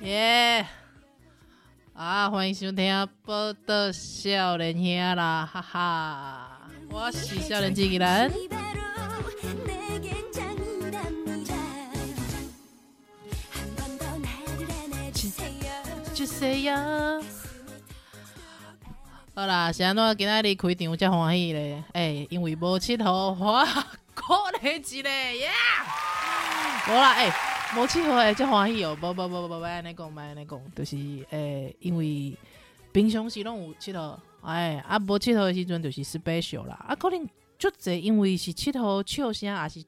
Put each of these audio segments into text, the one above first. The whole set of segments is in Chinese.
耶！啊，欢迎收听《报道少年兄》啦，哈哈！我是少年机器人。好啦，现在今仔日开场才欢喜咧，哎、欸，因为无佚佗花。可来一个耶！无啦，哎，无佚佗诶，真欢喜哦！不不不不不，安尼讲，安尼讲，就是诶、因为平常时拢有佚佗，哎，啊，无佚佗诶时阵就是 special 啦，啊，可能足侪，因为是佚佗笑声，也是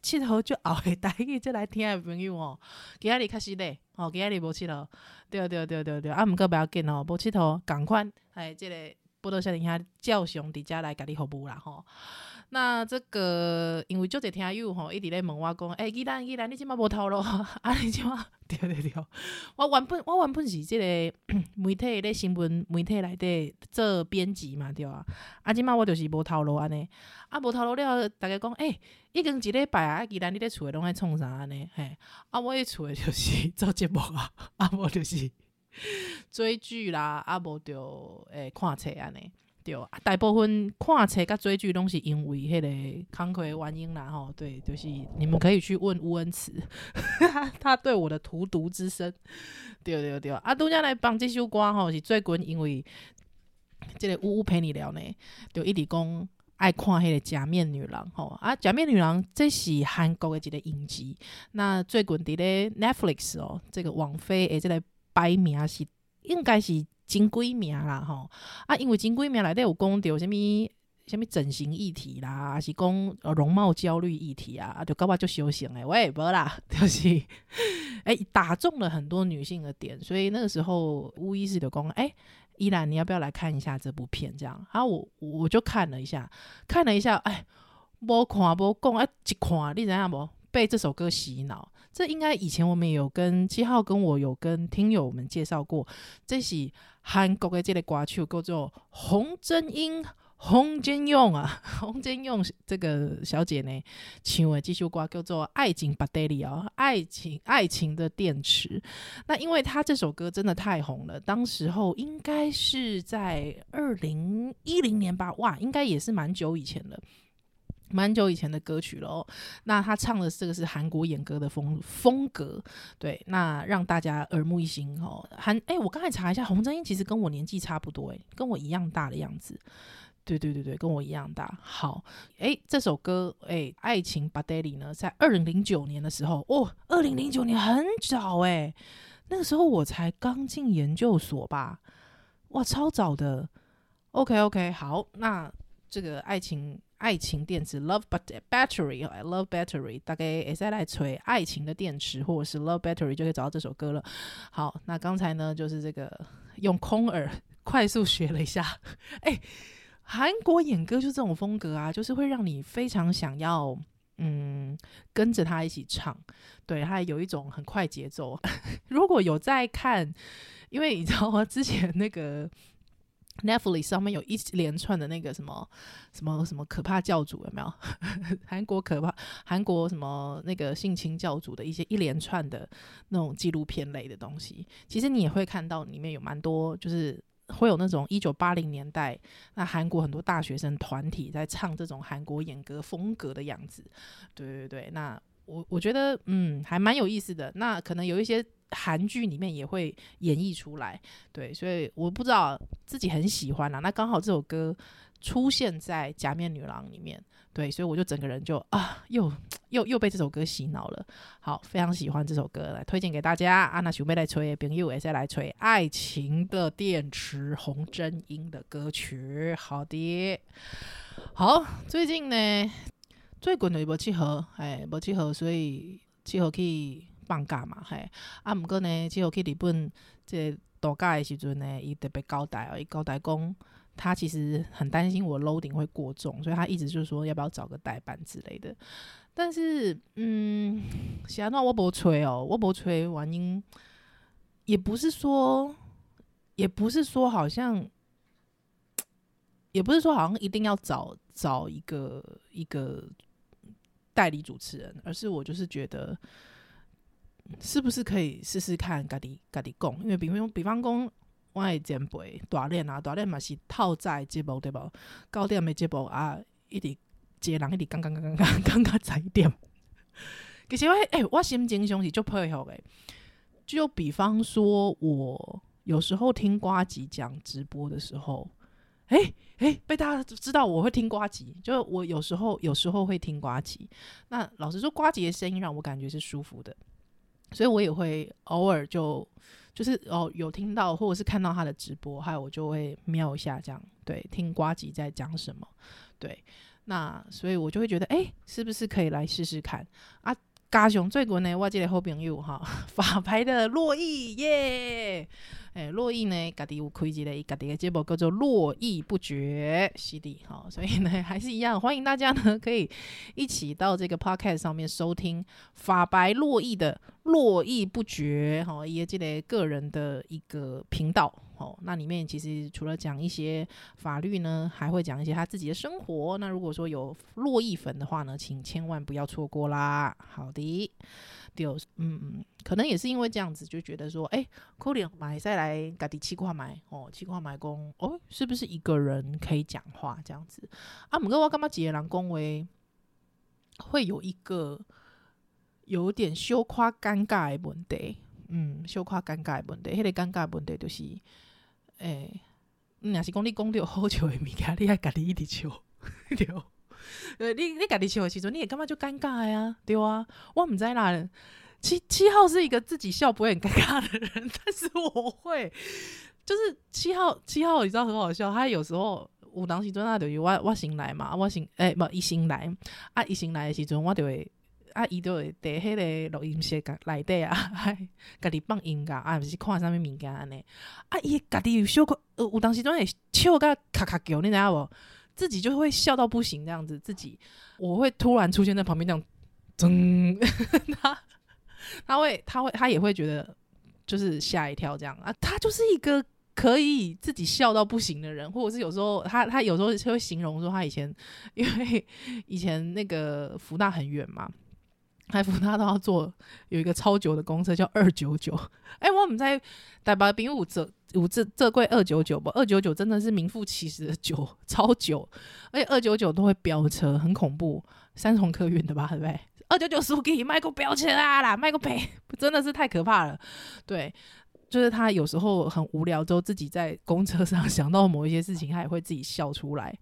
佚佗足后诶台语，即来听诶朋友哦，今仔日较实咧，哦，今仔日无佚佗，对对对对对，啊，毋过不要紧哦，无佚佗，共款，哎，即、这个报道少年兄照常伫遮来甲你服务啦，吼。那这个，因为足侪听友吼，一直咧问我讲，诶、欸，既然既然你即马无头路，啊，你即马对对对，我原本我原本是即个 媒体咧新闻媒体内底做编辑嘛，对啊，啊，即马我就是无头路安尼，啊，无头路了，大家讲，诶、欸，已经一礼拜啊，既然你咧厝诶拢爱创啥安尼，嘿，啊，我咧厝诶就是做节目啊，啊，无就是 追剧啦，啊，无就诶看册安尼。对，大部分看册甲追剧拢是因为迄个康亏原因啦吼。对，就是你们可以去问吴恩慈，他对我的荼毒之深。对对对，啊，拄则来放这首歌吼，是最近因为这个呜呜陪你聊呢，就一直讲爱看迄个假面女郎吼。啊，假面女郎这是韩国的一个影集，那最近伫咧 Netflix 哦，这个网飞诶，这个排名是应该是。金龟名啦吼，啊，因为金龟名内底有讲到啥物啥物整形议题啦，还是讲容貌焦虑议题啊，啊就搞我就修行诶，我也无啦，就是诶、打中了很多女性的点，所以那个时候巫医师就讲，诶、欸，依兰你要不要来看一下这部片？这样，啊，我我就看了一下，看了一下，哎，无看无讲，啊，一看你知影无？被这首歌洗脑，这应该以前我们也有跟七号跟我有跟听友们介绍过，这是韩国的这个歌曲叫做洪真英、洪真勇啊，洪真勇这个小姐呢唱的这首歌叫做《爱情巴德里》啊，爱情爱情的电池。那因为她这首歌真的太红了，当时候应该是在二零一零年吧，哇，应该也是蛮久以前了。蛮久以前的歌曲了哦，那他唱的这个是韩国演歌的风风格，对，那让大家耳目一新哦。韩哎，我刚才查一下，洪真英其实跟我年纪差不多，哎，跟我一样大的样子，对对对对，跟我一样大。好，哎，这首歌哎，《爱情巴德里》呢，在二零零九年的时候，哦，二零零九年很早哎，那个时候我才刚进研究所吧，哇，超早的。OK OK，好，那这个爱情。爱情电池，Love Battery，Love Battery，大概也在来锤爱情的电池，或者是 Love Battery 就可以找到这首歌了。好，那刚才呢，就是这个用空耳快速学了一下。哎、韩国演歌就是这种风格啊，就是会让你非常想要，嗯，跟着他一起唱。对，他有一种很快节奏。如果有在看，因为你知道吗？之前那个。Netflix 上面有一连串的那个什么什么什么可怕教主有没有？韩国可怕韩国什么那个性侵教主的一些一连串的那种纪录片类的东西，其实你也会看到里面有蛮多，就是会有那种一九八零年代那韩国很多大学生团体在唱这种韩国演歌风格的样子。对对对，那我我觉得嗯还蛮有意思的。那可能有一些。韩剧里面也会演绎出来，对，所以我不知道自己很喜欢啊。那刚好这首歌出现在《假面女郎》里面，对，所以我就整个人就啊，又又又被这首歌洗脑了。好，非常喜欢这首歌，来推荐给大家。啊，那准备来吹，朋友也再来吹《爱情的电池》洪真英的歌曲。好的，好，最近呢。最近就无契合，哎，无契合，所以契合去放假嘛，嘿。啊，毋过呢，契合去日本这度假的时阵呢，伊特别交代哦，伊交代讲，他其实很担心我 loading 会过重，所以他一直就说要不要找个代班之类的。但是，嗯，是安怎我无吹哦，我无催原因，也不是说，也不是说好像。也不是说好像一定要找找一个一个代理主持人，而是我就是觉得是不是可以试试看家己家己讲，因为比方比方讲我的前辈大练啊，大练嘛是套在节目对不？高点的节目啊，一直接人一直刚刚刚刚刚刚刚十一点。其实我诶、我心情上是足配合诶。就比方说，我有时候听呱吉讲直播的时候。哎、欸、哎、被大家知道我会听呱吉，就我有时候有时候会听呱吉。那老实说，呱吉的声音让我感觉是舒服的，所以我也会偶尔就就是哦有听到或者是看到他的直播，还有我就会瞄一下这样，对，听瓜吉在讲什么，对，那所以我就会觉得，哎、是不是可以来试试看啊？嘎熊最近呢，我这个好朋友哈，法牌的珞亦耶。诶，珞亦呢，家己有开一个家己的节目叫做《络绎不绝》是的，好，所以呢，还是一样，欢迎大家呢可以一起到这个 podcast 上面收听法白珞亦的《络绎不绝》哈，也这个个人的一个频道，好，那里面其实除了讲一些法律呢，还会讲一些他自己的生活。那如果说有珞亦粉的话呢，请千万不要错过啦。好的。对，嗯嗯，可能也是因为这样子，就觉得说，哎、欸，可能买再来家己试看买哦，试看买讲，哦，是不是一个人可以讲话这样子？啊，不过我感觉几个人讲话会有一个有点羞夸尴尬的问题，嗯，羞夸尴尬的问题，迄、个尴尬的问题就是，诶、欸，若是讲你讲到好笑的物件，你爱家己一直笑，对。呃，你你家己笑的时阵，你也感觉就尴尬呀，对啊，我唔知啦。七七号是一个自己笑不会很尴尬的人，但是我会，就是七号七号，你知道很好笑。他有时候有当时阵啊，等于我我醒来嘛，我醒诶，不、欸、一醒来啊，一醒来的时阵，我就会啊，伊就会在迄个录音室内底啊，家己放音乐啊，不是看啥物物件安尼啊，伊家己有小可呃，有当时阵会笑甲咔咔叫，你知影无？自己就会笑到不行，这样子，自己我会突然出现在旁边，这样，噌，他他会他会他也会觉得就是吓一跳，这样啊，他就是一个可以自己笑到不行的人，或者是有时候他他有时候会形容说他以前因为 以前那个福大很远嘛，还福大都要坐有一个超久的公车叫二九九，哎，我们在台北兵务者。五这这贵二九九不？二九九真的是名副其实的酒，超久，而且二九九都会飙车，很恐怖。三重客运的吧，对不对？二九九输给卖个飙车啊啦，卖个赔，真的是太可怕了。对，就是他有时候很无聊，之后自己在公车上 想到某一些事情，他也会自己笑出来。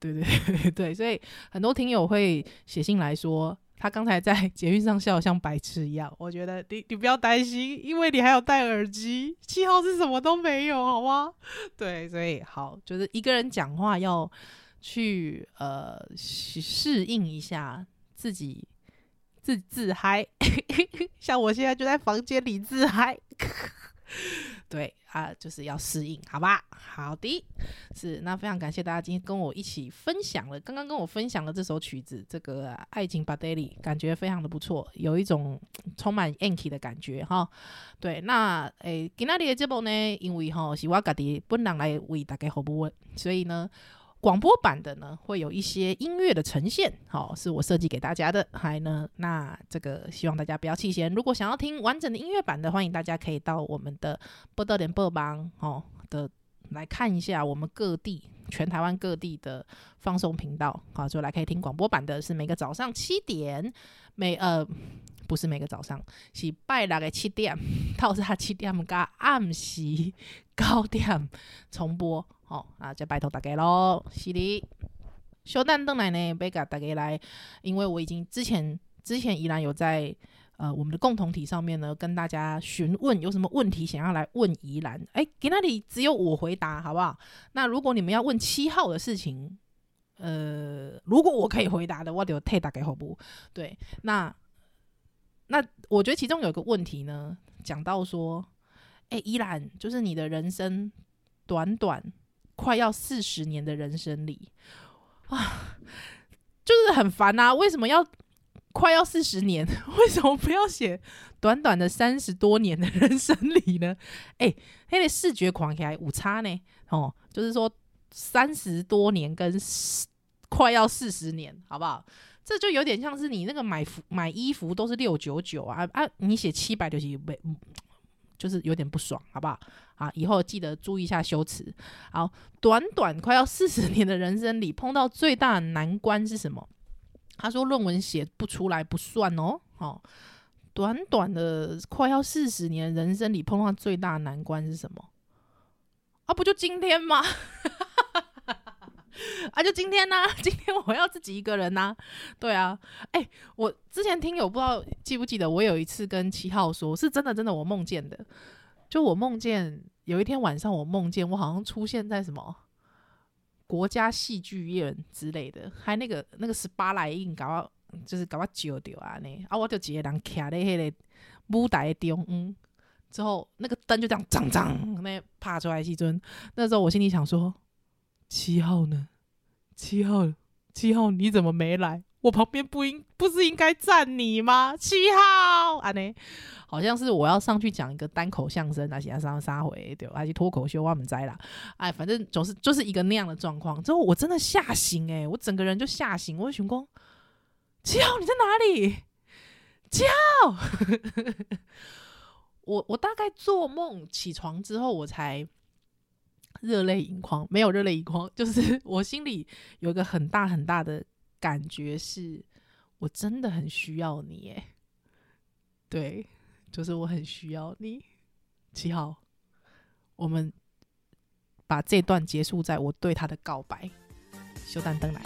对对对对，所以很多听友会写信来说。他刚才在捷运上笑得像白痴一样，我觉得你你不要担心，因为你还有戴耳机。七号是什么都没有，好吗？对，所以好，就是一个人讲话要去呃适应一下自己自自嗨，像我现在就在房间里自嗨。对啊，就是要适应，好吧？好的，是那非常感谢大家今天跟我一起分享了，刚刚跟我分享了这首曲子，这个《爱情巴德里》，感觉非常的不错，有一种充满 Anki 的感觉哈。对，那诶，今天的节目呢，因为哈是我家己本人来为大家服务，所以呢。广播版的呢，会有一些音乐的呈现，好、哦，是我设计给大家的。还呢，那这个希望大家不要弃嫌。如果想要听完整的音乐版的，欢迎大家可以到我们的报道联播网哦的来看一下我们各地全台湾各地的放送频道，好，就来可以听广播版的，是每个早上七点，每呃不是每个早上，是拜六的七点到早七点加暗时九点重播。哦，啊，就拜托大家喽，是的。小蛋邓来呢，别给大家来，因为我已经之前之前依然有在呃我们的共同体上面呢，跟大家询问有什么问题想要来问宜兰，哎，给那里只有我回答，好不好？那如果你们要问七号的事情，呃，如果我可以回答的，我就替大家好不。对，那那我觉得其中有一个问题呢，讲到说，哎、欸，依然就是你的人生短短快要四十年的人生里啊，就是很烦啊，为什么要？快要四十年，为什么不要写短短的三十多年的人生里呢？哎、欸，那个视觉狂起来误差呢？哦，就是说三十多年跟快要四十年，好不好？这就有点像是你那个买服买衣服都是六九九啊啊！你写七百就是没，就是有点不爽，好不好？啊，以后记得注意一下修辞。好，短短快要四十年的人生里，碰到最大的难关是什么？他说：“论文写不出来不算哦，哦，短短的快要四十年人生里碰到最大难关是什么？啊，不就今天吗？啊，就今天呢、今天我要自己一个人呐、对啊，哎、我之前听友不知道记不记得，我有一次跟七号说，是真的，真的，我梦见的，就我梦见有一天晚上，我梦见我好像出现在什么。”国家戏剧院之类的，还那个那个十八来印搞我，就是搞我揪掉啊！呢啊，我就一个人徛在那个舞台中，嗯，之后那个灯就这样脏脏那爬出来一尊，那时候我心里想说：七号呢？七号，七号你怎么没来？我旁边不应不是应该站你吗？七号啊呢？好像是我要上去讲一个单口相声啊，其他三回对，还是脱口秀，我们栽了。哎，反正总是就是一个那样的状况。之后我真的吓醒，诶，我整个人就吓醒。我就想说，七号你在哪里？七号，我我大概做梦起床之后，我才热泪盈眶。没有热泪盈眶，就是 我心里有一个很大很大的感觉，是我真的很需要你，诶，对。就是我很需要你，七号，我们把这段结束在我对他的告白。修丹登来，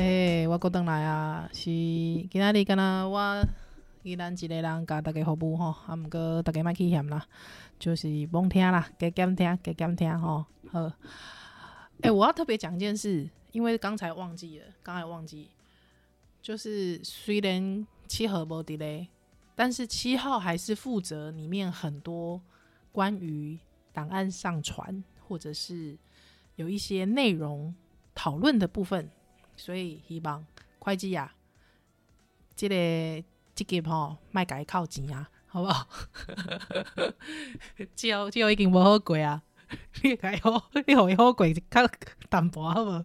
哎，我过灯来啊，是今仔日敢若我。依然一个人甲大家服务吼，啊，毋过大家莫去嫌啦，就是罔听啦，加减听，加减听吼。好，诶、我要特别讲一件事，因为刚才忘记了，刚才忘记，就是虽然七号无伫咧，但是七号还是负责里面很多关于档案上传或者是有一些内容讨论的部分，所以希望会计啊，这个。这个吼，卖甲伊扣钱啊，好不好？之后之后已经无好过啊，你甲伊好，你互伊好过较淡薄好无？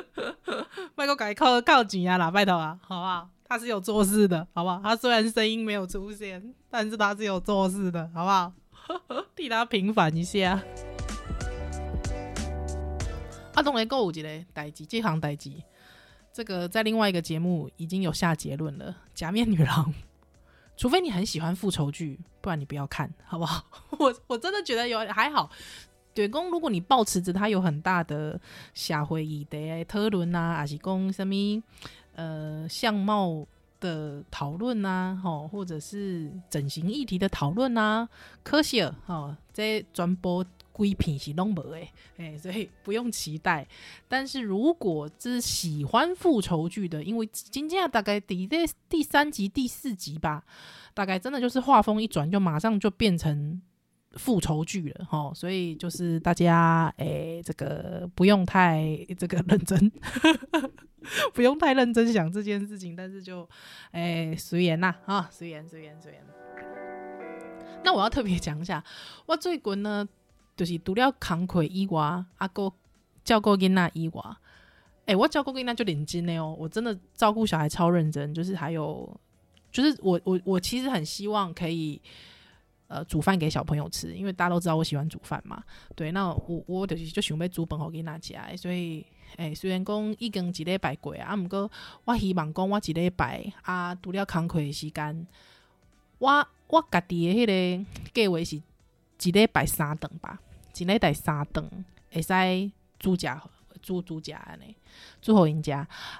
卖个甲伊扣扣钱啊啦，拜托啊，好不好？他是有做事的，好不好？他虽然声音没有出现，但是他是有做事的，好不好？替他平反一下。啊，当然阁有一个代志，这项代志。这个在另外一个节目已经有下结论了。假面女郎，除非你很喜欢复仇剧，不然你不要看，好不好？我我真的觉得有还好。对公，如果你抱持着他有很大的社会议题讨论啊，还是讲什么呃相貌的讨论啊，吼，或者是整形议题的讨论啊，可惜哦，这转播。规品是拢无诶，哎，所以不用期待。但是如果是喜欢复仇剧的，因为今天大概第第第三集、第四集吧，大概真的就是画风一转，就马上就变成复仇剧了吼。所以就是大家哎、欸，这个不用太这个认真，不用太认真想这件事情。但是就哎，随缘呐，啊，随缘随缘随缘。那我要特别讲一下，我最近呢。就是除了工课以外，啊，个照顾囡仔以外，诶、我照顾囡仔就认真的哦，我真的照顾小孩超认真。就是还有，就是我我我其实很希望可以，呃，煮饭给小朋友吃，因为大家都知道我喜欢煮饭嘛。对，那我我就是就想要煮饭给囡仔吃，所以，诶、虽然讲已经一礼拜过啊，毋过我希望讲我一礼拜啊，除了工课的时间，我我家己的迄个计划是。一礼拜三顿吧，一礼拜三顿会使煮食煮煮食安尼，煮互因食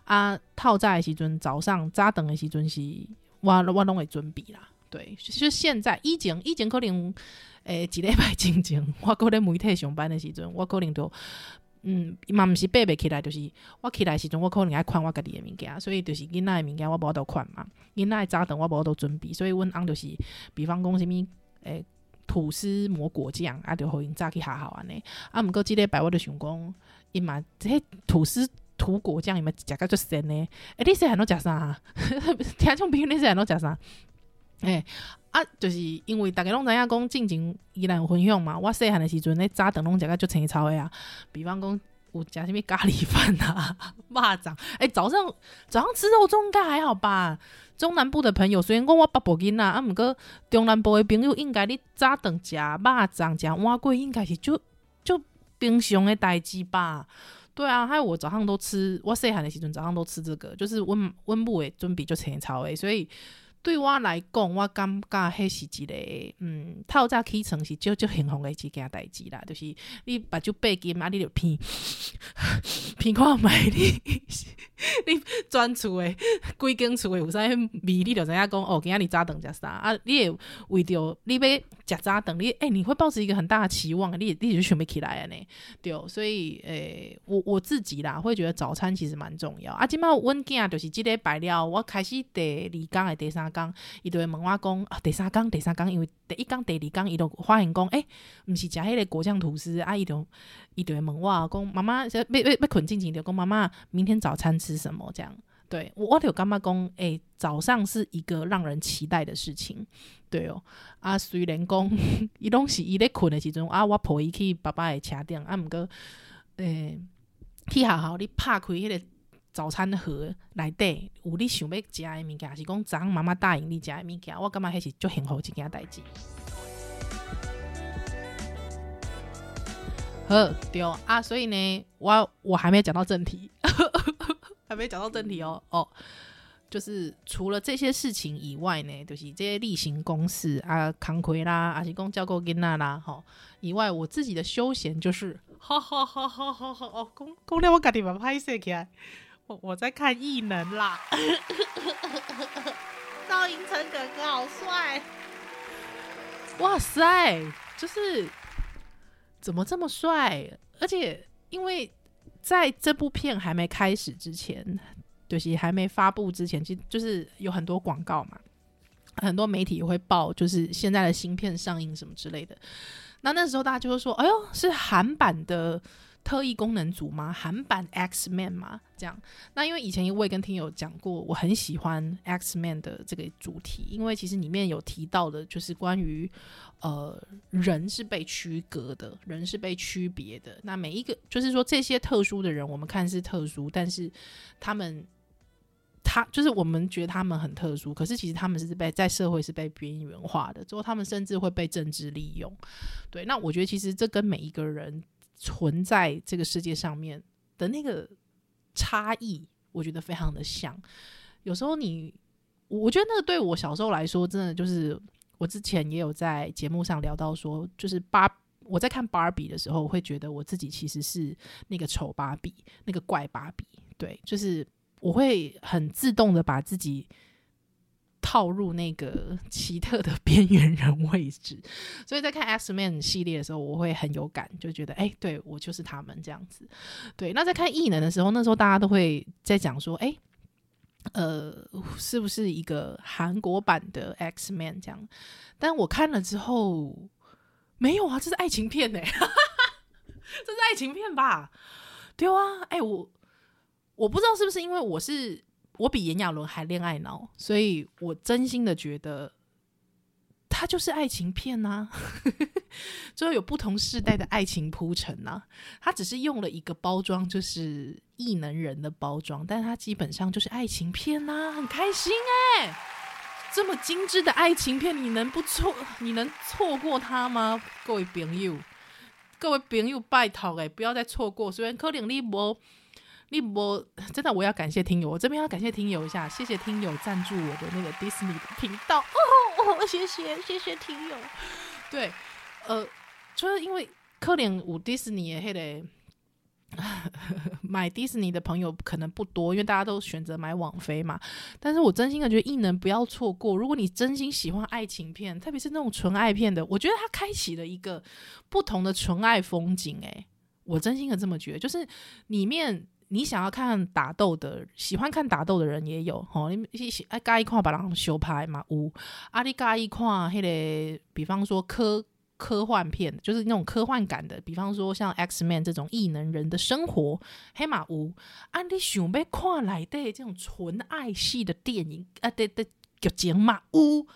啊。透早的时阵，早上早顿的时阵是我我拢会准备啦。对，就现在以前以前可能诶、一礼拜之前，我搁咧媒体上班的时阵，我可能就嗯嘛毋是爬袂起来，就是我起来的时阵，我可能爱款我家己的物件，所以就是囡仔的物件我无法度款嘛。囡仔早顿我无法度准备，所以阮翁就是比方讲啥物诶吐司抹果酱啊，就互因早起下校安尼。啊，毋过即礼拜我就想讲，伊嘛这些吐司涂果酱伊嘛食甲足鲜呢。诶、欸，你细汉拢食啥？听种朋友你细汉拢食啥？诶、啊，就是因为逐个拢知影讲，进前伊来有分享嘛。我细汉诶时阵，咧早顿拢食甲足青草诶啊。比方讲有食啥物咖喱饭啊、肉粽。诶、早上早上吃肉粽应该还好吧？中南部的朋友虽然讲我北部囡仔，啊，毋过中南部的朋友应该你早顿食肉粽、食碗粿，应该是就就平常的代志吧？对啊，还有我早上都吃，我细汉的时阵早上都吃这个，就是温温母诶准备就青草诶，所以。对我来讲，我感觉迄是一个，嗯，透早起床是足足幸福的一件代志啦。就是你目睭闭紧啊，你就鼻 鼻看卖你，你转厝的规间厝的有啥味，你就知影讲哦，今仔日早顿食啥啊？你也为着你要食早顿，你诶、欸，你会抱持一个很大的期望，你你就想要起来呢？对，所以诶、我我自己啦，会觉得早餐其实蛮重要啊。今麦阮囝就是即个摆了，我开始第二工的第三。讲，伊就会问我讲啊，第三讲，第三讲，因为第一讲、第二讲，伊就发现讲，诶、欸，毋是食迄个果酱吐司，啊，伊就伊就会问我讲，妈妈，要要要困进前就讲，妈妈，明天早餐吃什么？这样，对我我就感觉讲，诶、早上是一个让人期待的事情，对哦，啊，虽然讲伊拢是伊咧困的时阵，啊，我抱伊去爸爸的车顶，啊，毋过，诶、欸，去学校你拍开迄个。早餐盒内底有你想要食的物件，是讲昨昏妈妈答应你食的物件，我感觉迄是足幸福一件代志。好，对啊，所以呢，我我还没讲到正题，还没讲到正题哦哦，就是除了这些事情以外呢，就是这些例行公事啊，工课啦，还是讲照顾囡仔啦，吼、以外，我自己的休闲就是，哈哈哈哈哈哈哦，讲讲了我家己嘛歹势起来。我在看异能啦，赵寅成哥哥好帅，哇塞，就是怎么这么帅？而且因为在这部片还没开始之前，就是还没发布之前，其实就是有很多广告嘛，很多媒体也会报，就是现在的新片上映什么之类的。那那时候大家就会说：“哎呦，是韩版的。”特异功能组吗？韩版 X Man 吗？这样，那因为以前我也跟听友讲过，我很喜欢 X Man 的这个主题，因为其实里面有提到的，就是关于呃人是被区隔的，人是被区别的。那每一个就是说这些特殊的人，我们看是特殊，但是他们他就是我们觉得他们很特殊，可是其实他们是被在社会是被边缘化的，之后他们甚至会被政治利用。对，那我觉得其实这跟每一个人。存在这个世界上面的那个差异，我觉得非常的像。有时候你，我觉得那个对我小时候来说，真的就是我之前也有在节目上聊到说，就是芭，我在看芭比的时候，会觉得我自己其实是那个丑芭比，那个怪芭比。对，就是我会很自动的把自己。套入那个奇特的边缘人位置，所以在看 X Man 系列的时候，我会很有感，就觉得哎、对我就是他们这样子。对，那在看异能的时候，那时候大家都会在讲说，哎、呃，是不是一个韩国版的 X Man 这样？但我看了之后，没有啊，这是爱情片呢、欸，这是爱情片吧？对啊，哎、我我不知道是不是因为我是。我比炎亚纶还恋爱脑，所以我真心的觉得，他就是爱情片呐、啊，就有不同世代的爱情铺陈呐。他只是用了一个包装，就是异能人的包装，但是他基本上就是爱情片呐、很开心哎、这么精致的爱情片，你能不错？你能错过他吗？各位朋友，各位朋友，拜托哎，不要再错过。虽然可能你无。立波真的，我要感谢听友，我这边要感谢听友一下，谢谢听友赞助我的那个 Disney 的频道哦哦，谢谢谢谢听友。对，呃，就是因为可怜五 Disney 的迄个买迪士尼的朋友可能不多，因为大家都选择买网飞嘛。但是我真心的觉得异能不要错过。如果你真心喜欢爱情片，特别是那种纯爱片的，我觉得它开启了一个不同的纯爱风景。诶，我真心的这么觉得，就是里面你想要看打斗的，喜欢看打斗的人也有吼。你喜爱加一块把人修拍嘛？有阿里加一块，迄个比方说科。科幻片就是那种科幻感的，比方说像 X Man 这种异能人的生活，黑马屋啊，你想要看来的这种纯爱系的电影啊，对对，叫金马屋，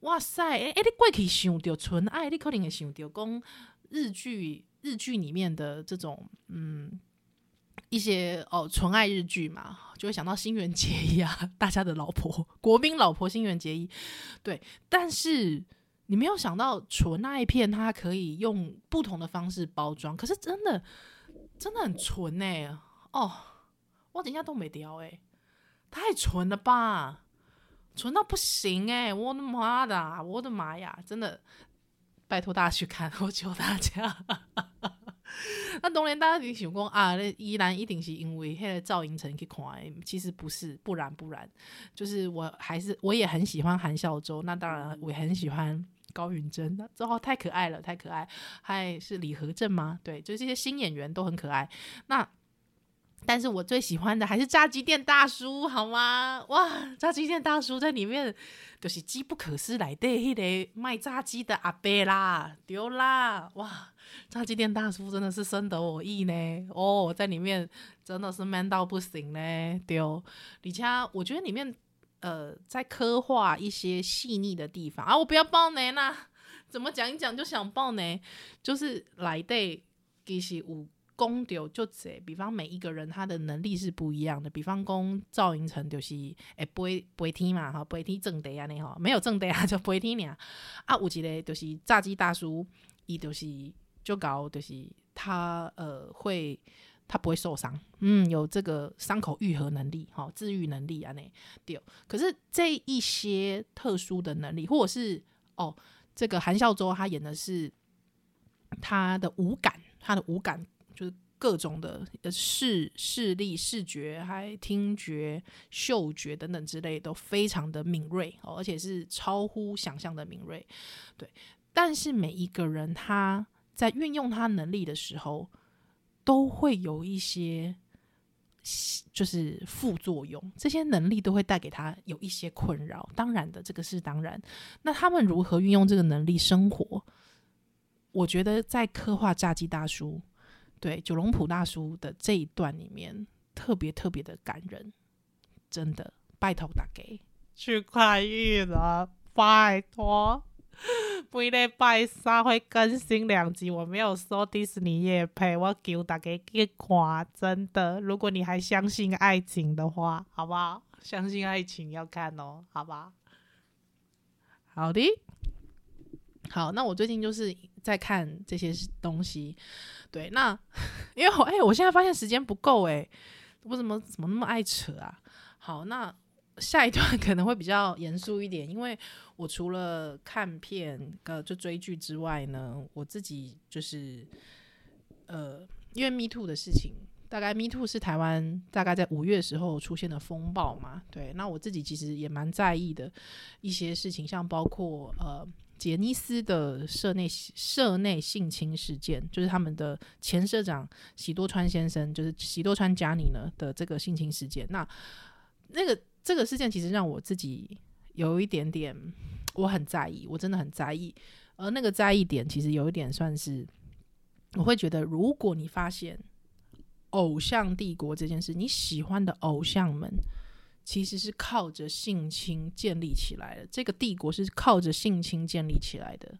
哇塞，哎、欸，你过去想到纯爱，你可能会想到讲日剧，日剧里面的这种嗯一些哦纯爱日剧嘛，就会想到新垣结衣啊，大家的老婆，国民老婆新垣结衣，对，但是。你没有想到纯爱片，它可以用不同的方式包装，可是真的真的很纯哎、哦，我等一下都没掉哎，太纯了吧，纯到不行哎、我的妈的，我的妈呀！真的，拜托大家去看，我求大家。那当然，大家你想讲啊，那依然一定是因为迄个赵寅成去看，其实不是，不然不然，就是我还是我也很喜欢韩孝周，那当然我也很喜欢。高允贞，那之后太可爱了，太可爱。还是李和正吗？对，就是这些新演员都很可爱。那，但是我最喜欢的还是炸鸡店大叔，好吗？哇，炸鸡店大叔在里面就是机不可失来的那个卖炸鸡的阿伯啦，丢啦！哇，炸鸡店大叔真的是深得我意呢。哦，在里面真的是 man 到不行呢，丢。李佳，我觉得里面。呃，在刻画一些细腻的地方啊，我不要爆雷啦，怎么讲一讲就想爆雷，就是来对其实有讲到就这，比方每一个人他的能力是不一样的，比方讲赵寅成就是诶飞飞天嘛哈，飞天正地啊你哈，没有正地啊就飞天俩 啊，有一个就是炸鸡大叔，伊就是就搞就是他呃会。他不会受伤，嗯，有这个伤口愈合能力，哈，治愈能力啊，那对。可是这一些特殊的能力，或者是哦，这个韩孝周他演的是他的五感，他的五感各种的视视力、视觉、还听觉、嗅觉等等之类都非常的敏锐哦，而且是超乎想象的敏锐。对，但是每一个人他在运用他能力的时候。都会有一些就是副作用，这些能力都会带给他有一些困扰。当然的，这个是当然。那他们如何运用这个能力生活？我觉得在刻画炸鸡大叔对九龙浦大叔的这一段里面，特别特别的感人。真的，拜托大家去看异能，拜托。每礼拜三会更新两集，我没有收迪士尼业配，我求大家去看，真的。如果你还相信爱情的话，好不好？相信爱情要看哦，好吧？好的，好。那我最近就是在看这些东西，对。那 因为我哎、我现在发现时间不够哎，我怎么怎么那么爱扯啊？好，那。下一段 可能会比较严肃一点，因为我除了看片、呃，就追剧之外呢，我自己就是，呃，因为 Me Too 的事情，大概 Me Too 是台湾大概在五月时候出现的风暴嘛，对，那我自己其实也蛮在意的一些事情，像包括呃，杰尼斯的社内社内性侵事件，就是他们的前社长喜多川先生，就是喜多川佳妮呢的这个性侵事件，那那个。这个事件其实让我自己有一点点，我很在意，我真的很在意。而那个在意点，其实有一点算是，我会觉得，如果你发现偶像帝国这件事，你喜欢的偶像们其实是靠着性侵建立起来的，这个帝国是靠着性侵建立起来的，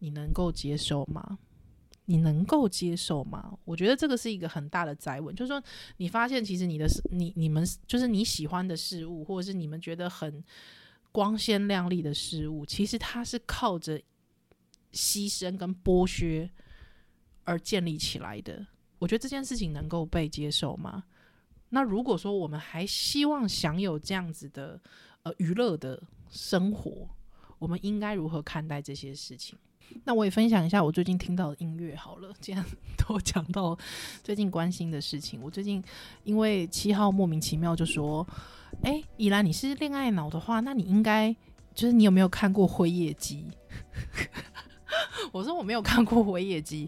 你能够接受吗？你能够接受吗？我觉得这个是一个很大的灾问，就是说，你发现其实你的你你们就是你喜欢的事物，或者是你们觉得很光鲜亮丽的事物，其实它是靠着牺牲跟剥削而建立起来的。我觉得这件事情能够被接受吗？那如果说我们还希望享有这样子的呃娱乐的生活，我们应该如何看待这些事情？那我也分享一下我最近听到的音乐好了。既然 都讲到最近关心的事情，我最近因为七号莫名其妙就说：“哎、欸，宜兰你是恋爱脑的话，那你应该就是你有没有看过《辉夜姬》？” 我说我没有看过《辉夜姬》，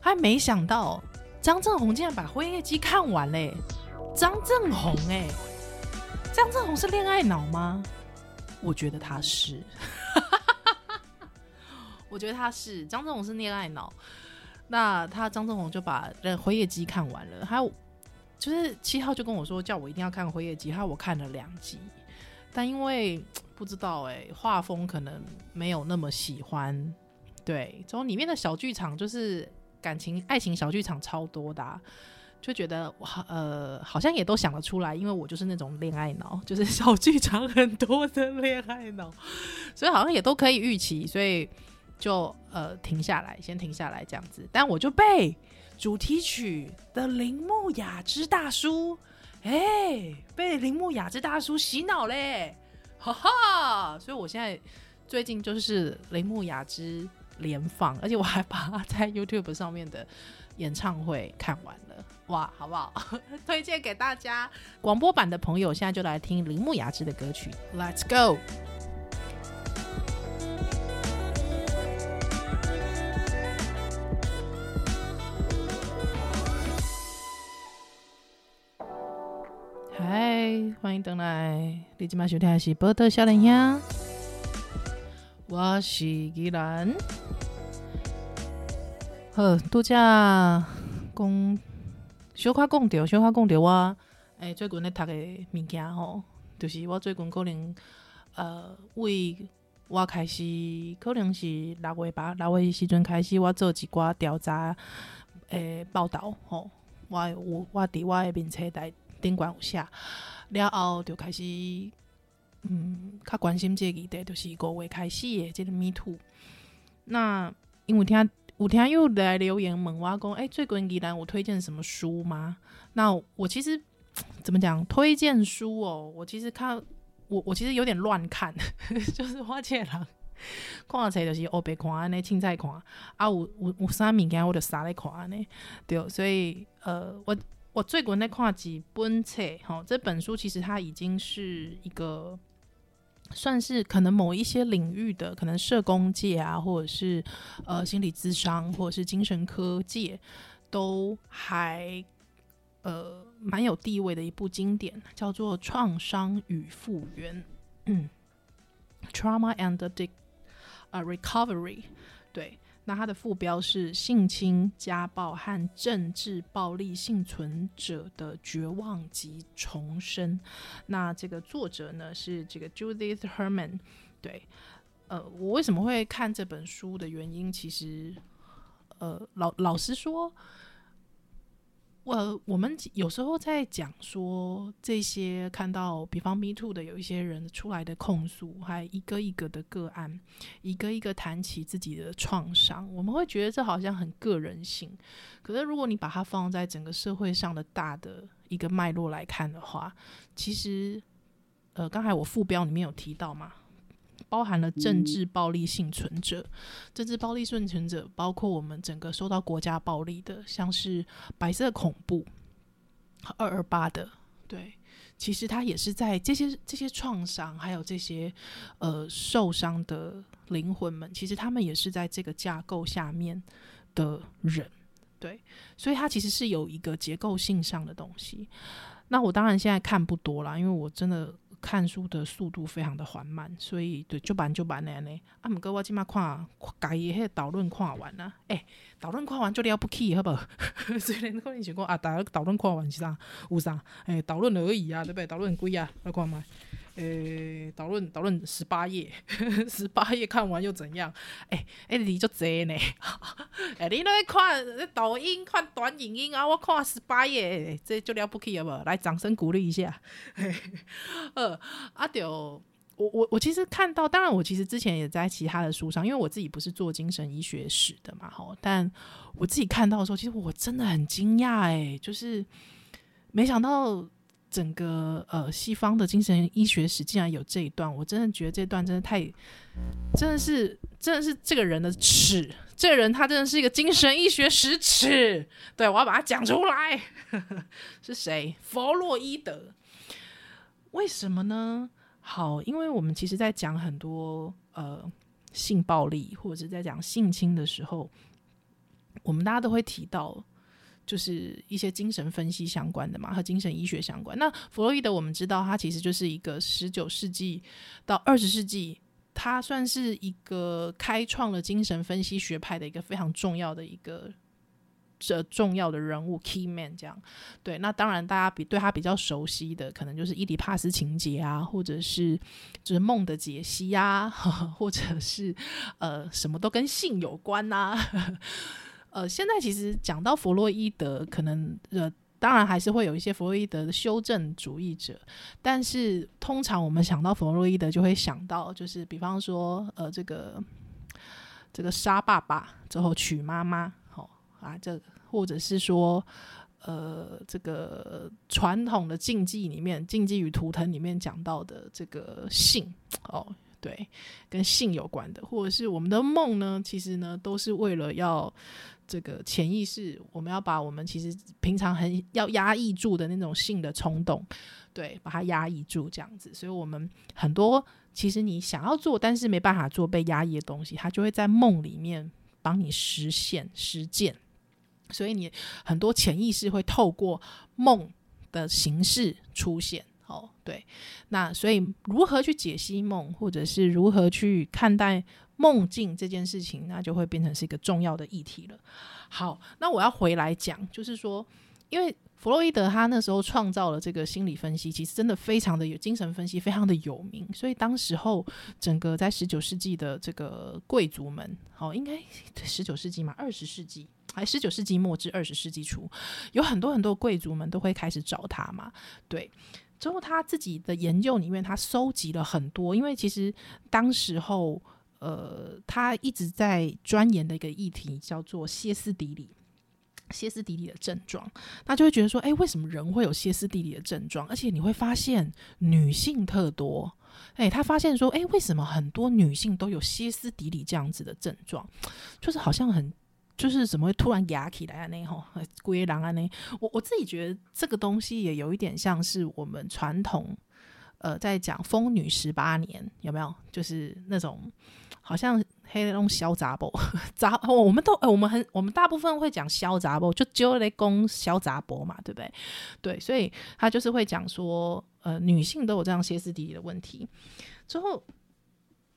还没想到张正宏竟然把《辉夜姬》看完嘞！张正红哎，张正红是恋爱脑吗？我觉得他是。我觉得他是张正红是恋爱脑，那他张正红就把《辉夜姬》看完了，还有就是七号就跟我说叫我一定要看《辉夜姬》，还有我看了两集，但因为不知道哎、欸，画风可能没有那么喜欢，对，从里面的小剧场就是感情爱情小剧场超多的、啊，就觉得哇呃好像也都想得出来，因为我就是那种恋爱脑，就是小剧场很多的恋爱脑，所以好像也都可以预期，所以。就呃停下来，先停下来这样子，但我就被主题曲的铃木雅之大叔，哎、被铃木雅之大叔洗脑嘞，哈哈！所以我现在最近就是铃木雅之连放，而且我还把他在 YouTube 上面的演唱会看完了，哇，好不好？推荐给大家，广播版的朋友现在就来听铃木雅之的歌曲，Let's go 嗨。欢迎登来，你今晚收听的是《宝岛少年兄》，我是依兰。好，拄则讲小可讲着，小可讲着我诶，最近咧读诶物件吼，就是我最近可能呃，为我开始可能是六月吧，六月时阵开始，我做一寡调查诶报道吼，我有我伫我诶面册台顶管有写。了后就开始，嗯，较关心这个议题，就是五月开始的这个 Me Too。那因为听有听友来留言问我讲，哎、最近宜兰有推荐什么书吗？那我其实怎么讲推荐书哦？我其实看我我其实有点乱看，就是我这人看册就是黑白看安尼，青菜看啊，有有有啥物件我就啥来看安尼，对，所以呃我。我最近在看几本册，哈，这本书其实它已经是一个算是可能某一些领域的，可能社工界啊，或者是呃心理咨商，或者是精神科界，都还呃蛮有地位的一部经典，叫做《创伤与复原》，嗯，Trauma and the 呃 Recovery，对。那它的副标是性侵、家暴和政治暴力幸存者的绝望及重生。那这个作者呢是这个 Judith Herman。对，呃，我为什么会看这本书的原因，其实，呃，老老实说。我我们有时候在讲说这些看到，比方 Me Too 的有一些人出来的控诉，还一个一个的个案，一个一个谈起自己的创伤，我们会觉得这好像很个人性。可是如果你把它放在整个社会上的大的一个脉络来看的话，其实，呃，刚才我副标里面有提到嘛。包含了政治暴力幸存者，嗯、政治暴力幸存者包括我们整个受到国家暴力的，像是白色恐怖、二二八的，对，其实他也是在这些这些创伤，还有这些呃受伤的灵魂们，其实他们也是在这个架构下面的人，对，所以它其实是有一个结构性上的东西。那我当然现在看不多啦，因为我真的。看书的速度非常的缓慢，所以对，就慢就慢的安尼。啊，毋过我即马看，家己迄个导论看完啦。诶、欸，导论看完就了不起，好不？虽然可能想讲啊，逐个导论看完是啥？有啥？诶、欸，导论而已啊，对不对？导论贵啊，来看嘛。诶、欸，导论导论十八页，十八页看完又怎样？诶、欸，诶，你就贼呢？诶、欸，你那看抖音看短影音啊？我看十八页，这就了不起了不？来，掌声鼓励一下。呃，阿丢，我我我其实看到，当然我其实之前也在其他的书上，因为我自己不是做精神医学史的嘛，吼，但我自己看到的时候，其实我真的很惊讶，诶，就是没想到。整个呃西方的精神医学史竟然有这一段，我真的觉得这段真的太，真的是真的是这个人的耻，这个人他真的是一个精神医学史耻，对，我要把他讲出来，是谁？弗洛伊德，为什么呢？好，因为我们其实在讲很多呃性暴力或者是在讲性侵的时候，我们大家都会提到。就是一些精神分析相关的嘛，和精神医学相关。那弗洛伊德，我们知道他其实就是一个十九世纪到二十世纪，他算是一个开创了精神分析学派的一个非常重要的一个这重要的人物，key man。这样对，那当然大家比对他比较熟悉的，可能就是伊迪帕斯情节啊，或者是就是梦的解析啊，或者是呃什么都跟性有关呐、啊。呃，现在其实讲到弗洛伊德，可能呃，当然还是会有一些弗洛伊德的修正主义者，但是通常我们想到弗洛伊德，就会想到就是，比方说，呃，这个这个杀爸爸之后娶妈妈，哦啊，这或者是说，呃，这个传统的禁忌里面，《禁忌与图腾》里面讲到的这个性，哦，对，跟性有关的，或者是我们的梦呢，其实呢，都是为了要。这个潜意识，我们要把我们其实平常很要压抑住的那种性的冲动，对，把它压抑住，这样子。所以，我们很多其实你想要做，但是没办法做，被压抑的东西，它就会在梦里面帮你实现实践。所以，你很多潜意识会透过梦的形式出现。哦，对。那所以，如何去解析梦，或者是如何去看待？梦境这件事情，那就会变成是一个重要的议题了。好，那我要回来讲，就是说，因为弗洛伊德他那时候创造了这个心理分析，其实真的非常的有精神分析，非常的有名。所以当时候整个在十九世纪的这个贵族们，好，应该十九世纪嘛，二十世纪还十九世纪末至二十世纪初，有很多很多贵族们都会开始找他嘛。对，之后他自己的研究里面，他收集了很多，因为其实当时候。呃，他一直在钻研的一个议题叫做歇斯底里，歇斯底里的症状，他就会觉得说，哎，为什么人会有歇斯底里的症状？而且你会发现女性特多，哎，他发现说，哎，为什么很多女性都有歇斯底里这样子的症状？就是好像很，就是怎么会突然压起来啊？那吼，龟狼啊那，我我自己觉得这个东西也有一点像是我们传统。呃，在讲疯女十八年有没有？就是那种好像黑那种小杂波 杂，我们都，我们很我们大部分会讲小杂波，就就来攻小杂波嘛，对不对？对，所以他就是会讲说，呃，女性都有这样歇斯底里的问题。之后，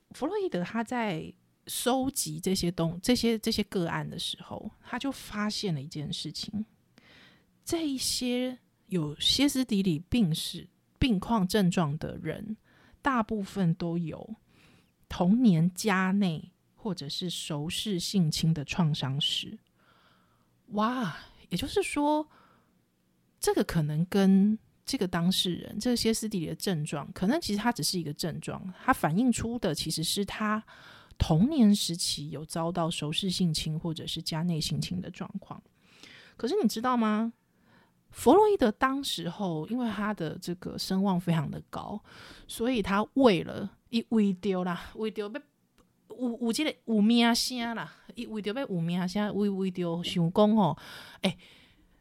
弗洛伊德他在收集这些东这些这些个案的时候，他就发现了一件事情：这一些有歇斯底里病史。病况症状的人，大部分都有童年家内或者是熟识性侵的创伤史。哇，也就是说，这个可能跟这个当事人这些歇斯底里的症状，可能其实它只是一个症状，它反映出的其实是他童年时期有遭到熟识性侵或者是家内性侵的状况。可是你知道吗？弗洛伊德当时候，因为他的这个声望非常的高，所以他为了伊为着啦，为着要有有即个有名声啦，伊为着要有名声，为为着想讲吼，诶、欸，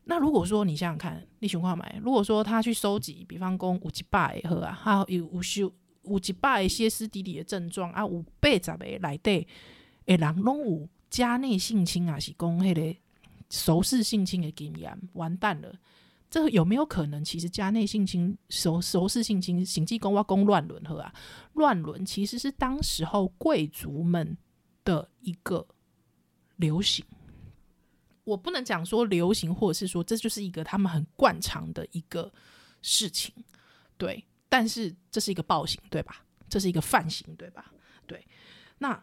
那如果说你想想看，你想看买，如果说他去收集，比方讲有一百个好啊，他有有收有一百个歇斯底里的症状啊，有八十个内底诶，人拢有家内性侵啊，是讲迄个熟识性侵的经验，完蛋了。这有没有可能？其实家内性侵、熟熟识性侵、行迹公挖公乱伦和啊，乱伦其实是当时候贵族们的一个流行。我不能讲说流行，或者是说这就是一个他们很惯常的一个事情，对。但是这是一个暴行，对吧？这是一个犯行，对吧？对。那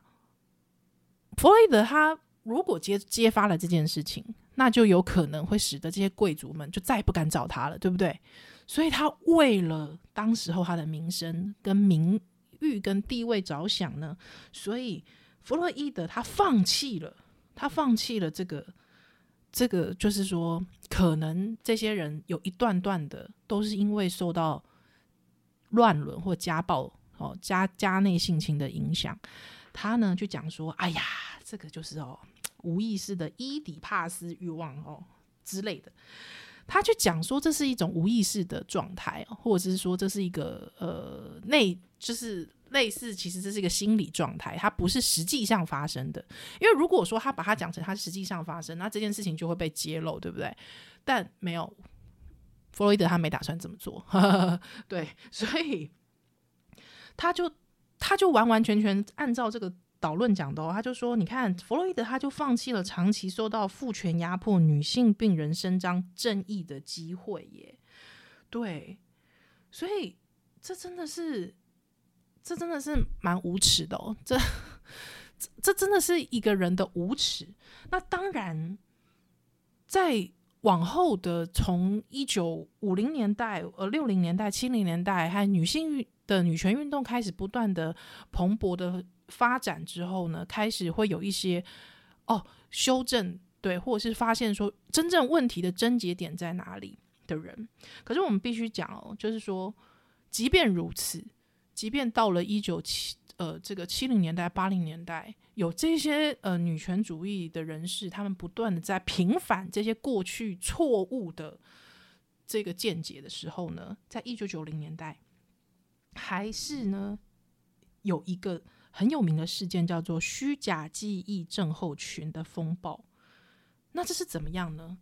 弗洛伊德他如果揭揭发了这件事情。那就有可能会使得这些贵族们就再也不敢找他了，对不对？所以他为了当时候他的名声、跟名誉、跟地位着想呢，所以弗洛伊德他放弃了，他放弃了这个这个就是说，可能这些人有一段段的都是因为受到乱伦或家暴哦，家家内性侵的影响，他呢就讲说，哎呀，这个就是哦，无意识的伊底帕斯欲望哦之类的。他去讲说，这是一种无意识的状态，或者是说这是一个呃内，就是类似，其实这是一个心理状态，它不是实际上发生的。因为如果说他把它讲成它实际上发生，那这件事情就会被揭露，对不对？但没有，弗洛伊德他没打算这么做，对，所以他就他就完完全全按照这个。导论讲的哦，他就说：“你看，弗洛伊德他就放弃了长期受到父权压迫女性病人伸张正义的机会耶。”对，所以这真的是，这真的是蛮无耻的哦。这 这真的是一个人的无耻。那当然，在往后的从一九五零年代、呃六零年代、七零年代，还女性的女权运动开始不断的蓬勃的。发展之后呢，开始会有一些哦修正，对，或者是发现说真正问题的症结点在哪里的人。可是我们必须讲哦，就是说，即便如此，即便到了一九七呃这个七零年代、八零年代，有这些呃女权主义的人士，他们不断的在平反这些过去错误的这个见解的时候呢，在一九九零年代，还是呢有一个。很有名的事件叫做虚假记忆症候群的风暴。那这是怎么样呢？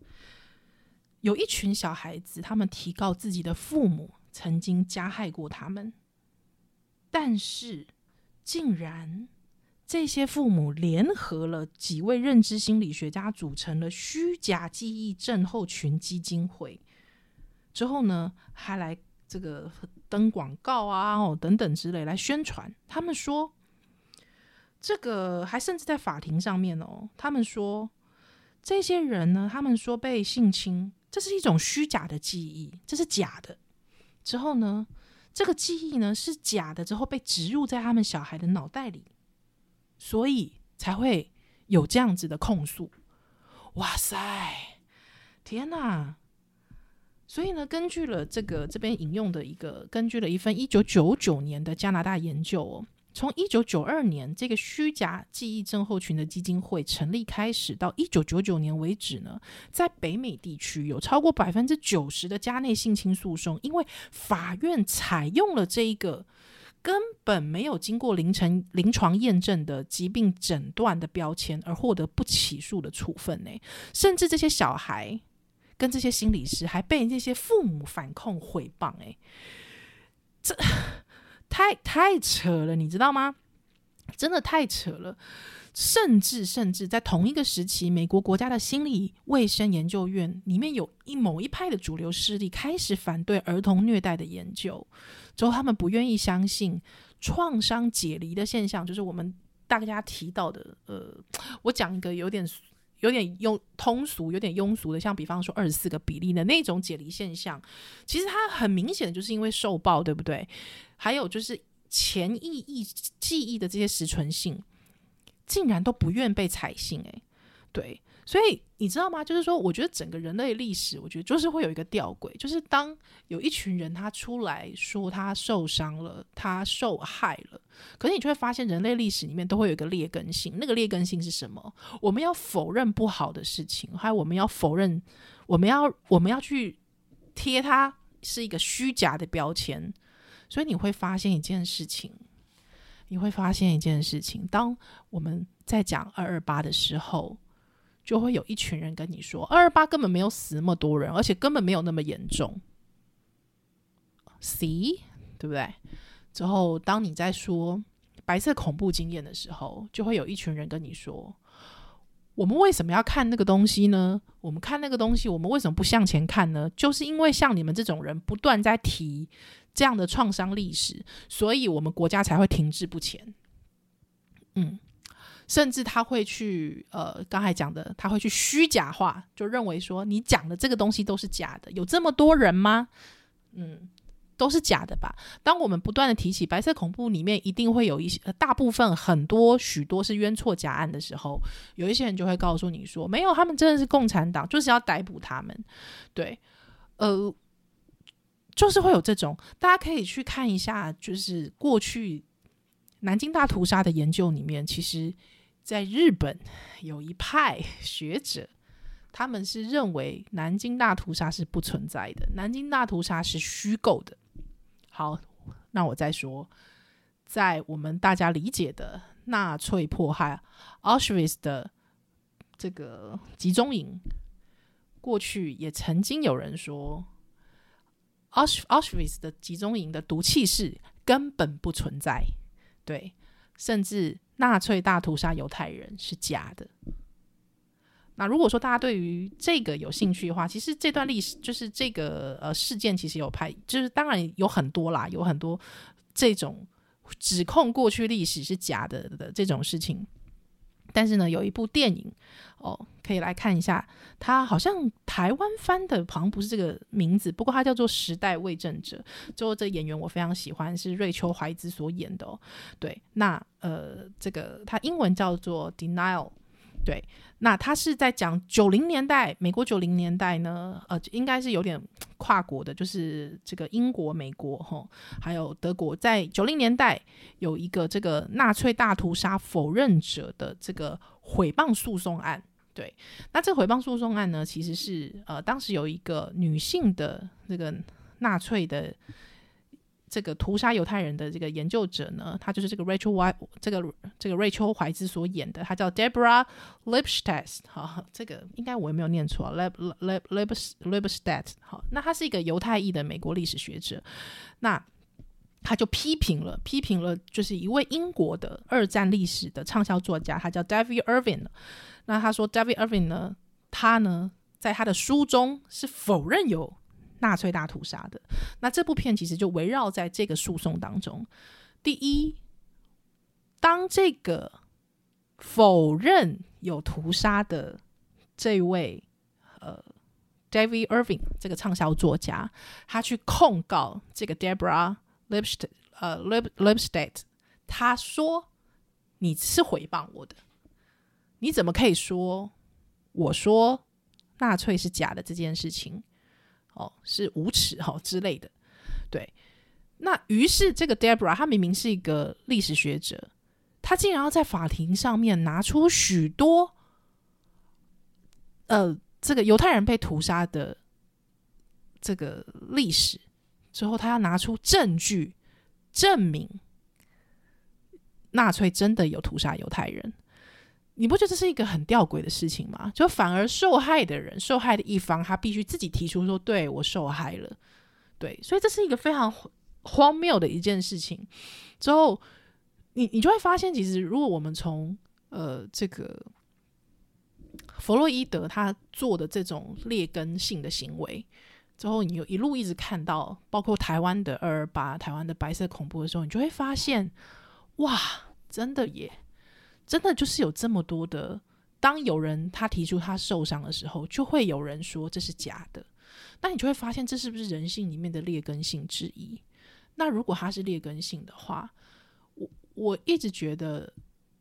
有一群小孩子，他们提告自己的父母曾经加害过他们，但是竟然这些父母联合了几位认知心理学家，组成了虚假记忆症候群基金会。之后呢，还来这个登广告啊，哦等等之类来宣传。他们说。这个还甚至在法庭上面哦，他们说这些人呢，他们说被性侵，这是一种虚假的记忆，这是假的。之后呢，这个记忆呢是假的，之后被植入在他们小孩的脑袋里，所以才会有这样子的控诉。哇塞，天哪！所以呢，根据了这个这边引用的一个，根据了一份一九九九年的加拿大研究哦。从一九九二年这个虚假记忆症候群的基金会成立开始，到一九九九年为止呢，在北美地区有超过百分之九十的家内性侵诉讼，因为法院采用了这一个根本没有经过临床临床验证的疾病诊断的标签，而获得不起诉的处分呢。甚至这些小孩跟这些心理师还被这些父母反控诽谤，哎，这。太太扯了，你知道吗？真的太扯了，甚至甚至在同一个时期，美国国家的心理卫生研究院里面有一某一派的主流势力开始反对儿童虐待的研究，之后他们不愿意相信创伤解离的现象，就是我们大家提到的。呃，我讲一个有点。有点庸通俗，有点庸俗的，像比方说二十四个比例的那种解离现象，其实它很明显的就是因为受暴，对不对？还有就是潜意忆记忆的这些实存性，竟然都不愿被采信，诶，对。所以你知道吗？就是说，我觉得整个人类历史，我觉得就是会有一个吊诡，就是当有一群人他出来说他受伤了，他受害了，可是你就会发现，人类历史里面都会有一个劣根性。那个劣根性是什么？我们要否认不好的事情，还有我们要否认，我们要我们要去贴它是一个虚假的标签。所以你会发现一件事情，你会发现一件事情，当我们在讲二二八的时候。就会有一群人跟你说，二二八根本没有死那么多人，而且根本没有那么严重 C 对不对？之后，当你在说白色恐怖经验的时候，就会有一群人跟你说，我们为什么要看那个东西呢？我们看那个东西，我们为什么不向前看呢？就是因为像你们这种人不断在提这样的创伤历史，所以我们国家才会停滞不前。嗯。甚至他会去，呃，刚才讲的，他会去虚假化，就认为说你讲的这个东西都是假的。有这么多人吗？嗯，都是假的吧？当我们不断的提起白色恐怖里面一定会有一些大部分很多许多是冤错假案的时候，有一些人就会告诉你说，没有，他们真的是共产党，就是要逮捕他们。对，呃，就是会有这种，大家可以去看一下，就是过去南京大屠杀的研究里面，其实在日本有一派 学者。他们是认为南京大屠杀是不存在的，南京大屠杀是虚构的。好，那我再说，在我们大家理解的纳粹迫害 Auschwitz 的这个集中营，过去也曾经有人说，Auschwitz 的集中营的毒气室根本不存在，对，甚至纳粹大屠杀犹太人是假的。那如果说大家对于这个有兴趣的话，其实这段历史就是这个呃事件，其实有拍，就是当然有很多啦，有很多这种指控过去历史是假的的这种事情。但是呢，有一部电影哦，可以来看一下，它好像台湾翻的，好像不是这个名字，不过它叫做《时代伪证者》，最后这演员我非常喜欢，是瑞秋怀兹所演的哦。对，那呃，这个它英文叫做《Denial》。对，那他是在讲九零年代，美国九零年代呢，呃，应该是有点跨国的，就是这个英国、美国哈，还有德国，在九零年代有一个这个纳粹大屠杀否认者的这个诽谤诉讼案。对，那这个诽谤诉讼案呢，其实是呃，当时有一个女性的这个纳粹的。这个屠杀犹太人的这个研究者呢，她就是这个 Rachel White，这个这个瑞秋怀兹所演的，她叫 Deborah Lipstadt，好，这个应该我也没有念错，Lip Lip Lip Lipstadt，好，那她是一个犹太裔的美国历史学者，那他就批评了，批评了，就是一位英国的二战历史的畅销作家，他叫 David Irving，那他说 David Irving 呢，他呢在他的书中是否认有。纳粹大屠杀的，那这部片其实就围绕在这个诉讼当中。第一，当这个否认有屠杀的这位呃 David Irving 这个畅销作家，他去控告这个 Debra Lipst 呃 Lip Lipstadt，他说你是诽谤我的，你怎么可以说我说纳粹是假的这件事情？哦，是无耻、哦、之类的，对。那于是这个 Deborah，他明明是一个历史学者，他竟然要在法庭上面拿出许多，呃，这个犹太人被屠杀的这个历史之后，他要拿出证据证明纳粹真的有屠杀犹太人。你不觉得这是一个很吊诡的事情吗？就反而受害的人、受害的一方，他必须自己提出说：“对，我受害了。”对，所以这是一个非常荒谬的一件事情。之后，你你就会发现，其实如果我们从呃这个弗洛伊德他做的这种劣根性的行为之后，你有一路一直看到，包括台湾的二二八、台湾的白色恐怖的时候，你就会发现，哇，真的耶！真的就是有这么多的，当有人他提出他受伤的时候，就会有人说这是假的。那你就会发现，这是不是人性里面的劣根性之一？那如果他是劣根性的话，我我一直觉得，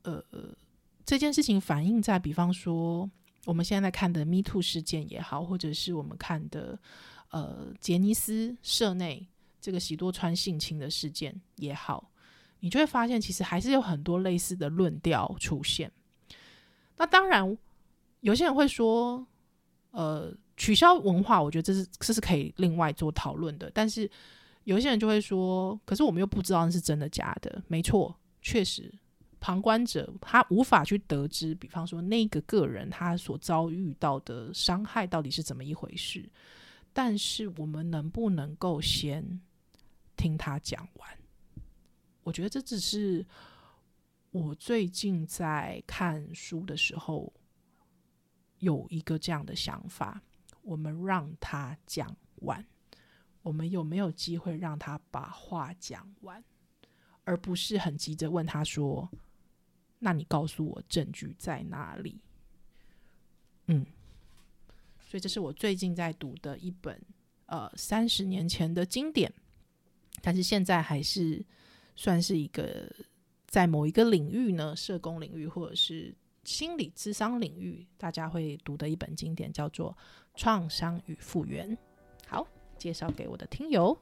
呃，这件事情反映在，比方说我们现在看的 Me Too 事件也好，或者是我们看的呃杰尼斯社内这个喜多川性侵的事件也好。你就会发现，其实还是有很多类似的论调出现。那当然，有些人会说，呃，取消文化，我觉得这是这是可以另外做讨论的。但是有些人就会说，可是我们又不知道那是真的假的。没错，确实，旁观者他无法去得知，比方说那个个人他所遭遇到的伤害到底是怎么一回事。但是我们能不能够先听他讲完？我觉得这只是我最近在看书的时候有一个这样的想法。我们让他讲完，我们有没有机会让他把话讲完，而不是很急着问他说：“那你告诉我证据在哪里？”嗯，所以这是我最近在读的一本呃三十年前的经典。但是现在还是算是一个在某一个领域呢，社工领域或者是心理智商领域，大家会读的一本经典，叫做《创伤与复原》。好，介绍给我的听友。